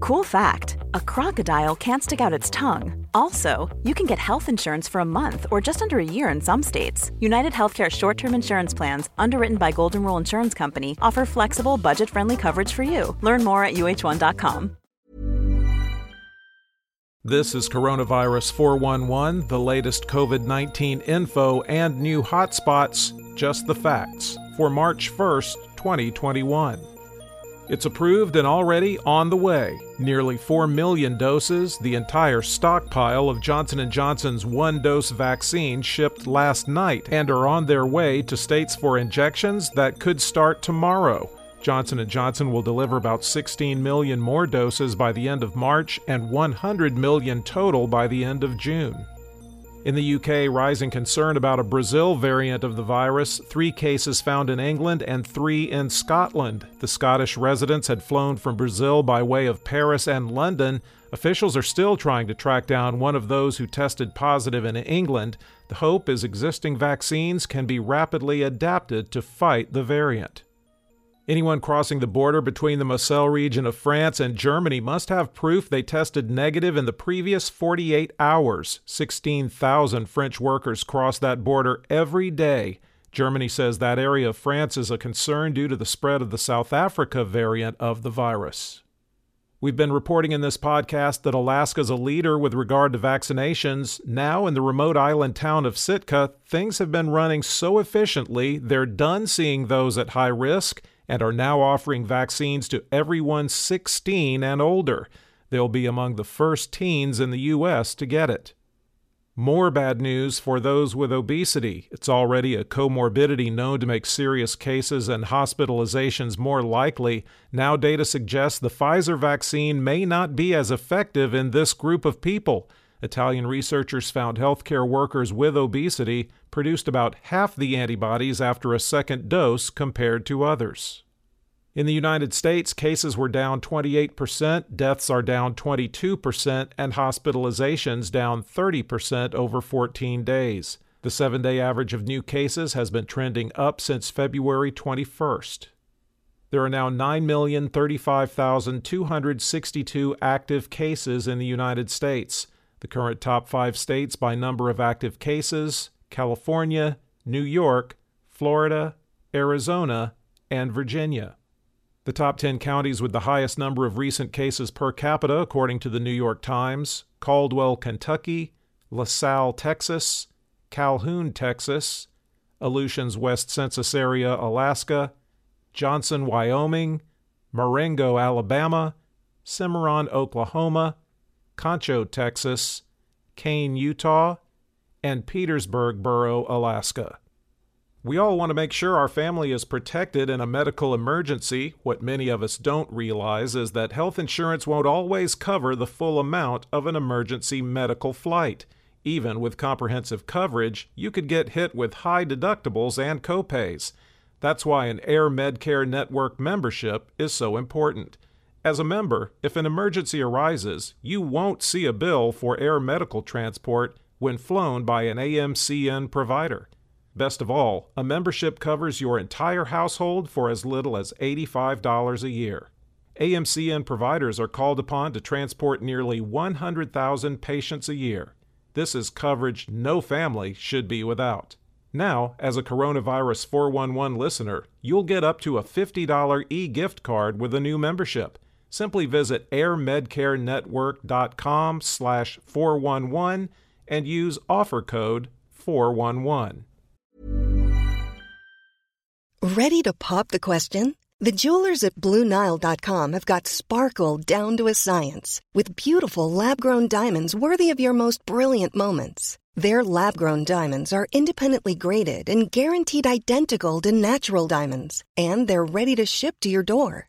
Cool fact a crocodile can't stick out its tongue. Also, you can get health insurance for a month or just under a year in some states. United Healthcare short term insurance plans, underwritten by Golden Rule Insurance Company, offer flexible, budget friendly coverage for you. Learn more at uh1.com. This is Coronavirus 411, the latest COVID 19 info and new hotspots, just the facts, for March 1st, 2021. It's approved and already on the way. Nearly 4 million doses, the entire stockpile of Johnson & Johnson's one-dose vaccine shipped last night and are on their way to states for injections that could start tomorrow. Johnson & Johnson will deliver about 16 million more doses by the end of March and 100 million total by the end of June. In the UK, rising concern about a Brazil variant of the virus, three cases found in England and three in Scotland. The Scottish residents had flown from Brazil by way of Paris and London. Officials are still trying to track down one of those who tested positive in England. The hope is existing vaccines can be rapidly adapted to fight the variant. Anyone crossing the border between the Moselle region of France and Germany must have proof they tested negative in the previous 48 hours. 16,000 French workers cross that border every day. Germany says that area of France is a concern due to the spread of the South Africa variant of the virus. We've been reporting in this podcast that Alaska's a leader with regard to vaccinations. Now, in the remote island town of Sitka, things have been running so efficiently they're done seeing those at high risk and are now offering vaccines to everyone 16 and older. They'll be among the first teens in the U.S. to get it. More bad news for those with obesity. It's already a comorbidity known to make serious cases and hospitalizations more likely. Now, data suggests the Pfizer vaccine may not be as effective in this group of people. Italian researchers found healthcare workers with obesity produced about half the antibodies after a second dose compared to others. In the United States, cases were down 28%, deaths are down 22%, and hospitalizations down 30% over 14 days. The seven day average of new cases has been trending up since February 21st. There are now 9,035,262 active cases in the United States. The current top five states by number of active cases California, New York, Florida, Arizona, and Virginia. The top 10 counties with the highest number of recent cases per capita, according to the New York Times Caldwell, Kentucky, LaSalle, Texas, Calhoun, Texas, Aleutians West Census Area, Alaska, Johnson, Wyoming, Marengo, Alabama, Cimarron, Oklahoma, Concho, Texas, Kane, Utah, and Petersburg Borough, Alaska. We all want to make sure our family is protected in a medical emergency. What many of us don't realize is that health insurance won't always cover the full amount of an emergency medical flight. Even with comprehensive coverage, you could get hit with high deductibles and copays. That's why an Air Medcare Network membership is so important. As a member, if an emergency arises, you won't see a bill for air medical transport when flown by an AMCN provider. Best of all, a membership covers your entire household for as little as $85 a year. AMCN providers are called upon to transport nearly 100,000 patients a year. This is coverage no family should be without. Now, as a Coronavirus 411 listener, you'll get up to a $50 e gift card with a new membership. Simply visit airmedcarenetwork.com slash 411 and use offer code 411. Ready to pop the question? The jewelers at BlueNile.com have got sparkle down to a science with beautiful lab-grown diamonds worthy of your most brilliant moments. Their lab-grown diamonds are independently graded and guaranteed identical to natural diamonds, and they're ready to ship to your door.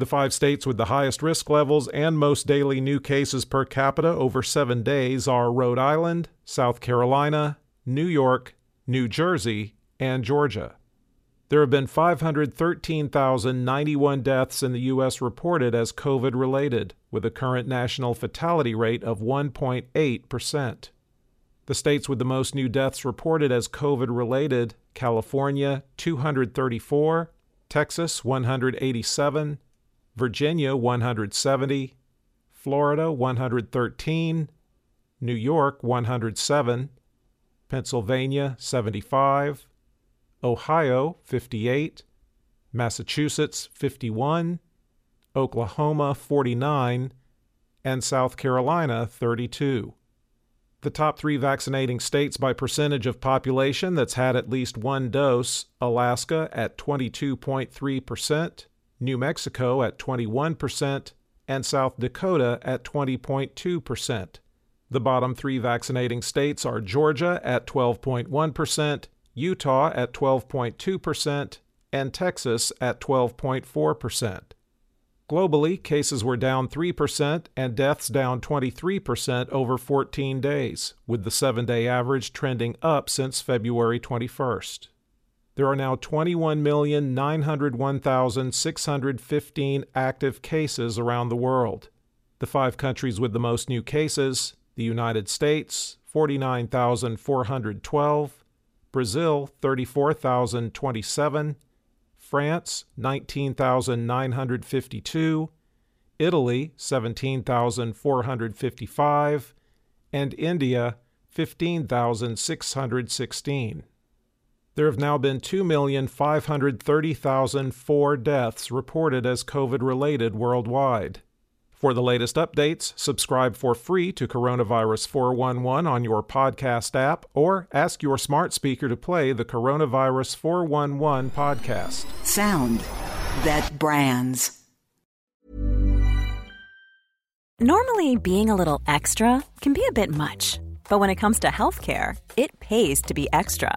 The five states with the highest risk levels and most daily new cases per capita over seven days are Rhode Island, South Carolina, New York, New Jersey, and Georgia. There have been 513,091 deaths in the U.S. reported as COVID related, with a current national fatality rate of 1.8%. The states with the most new deaths reported as COVID related California, 234, Texas, 187, Virginia 170, Florida 113, New York 107, Pennsylvania 75, Ohio 58, Massachusetts 51, Oklahoma 49, and South Carolina 32. The top three vaccinating states by percentage of population that's had at least one dose Alaska at 22.3%, New Mexico at 21%, and South Dakota at 20.2%. The bottom three vaccinating states are Georgia at 12.1%, Utah at 12.2%, and Texas at 12.4%. Globally, cases were down 3% and deaths down 23% over 14 days, with the seven day average trending up since February 21st there are now 21,901,615 active cases around the world. The five countries with the most new cases the United States, 49,412, Brazil, 34,027, France, 19,952, Italy, 17,455, and India, 15,616. There have now been 2,530,004 deaths reported as COVID related worldwide. For the latest updates, subscribe for free to Coronavirus 411 on your podcast app or ask your smart speaker to play the Coronavirus 411 podcast. Sound that brands. Normally, being a little extra can be a bit much, but when it comes to healthcare, it pays to be extra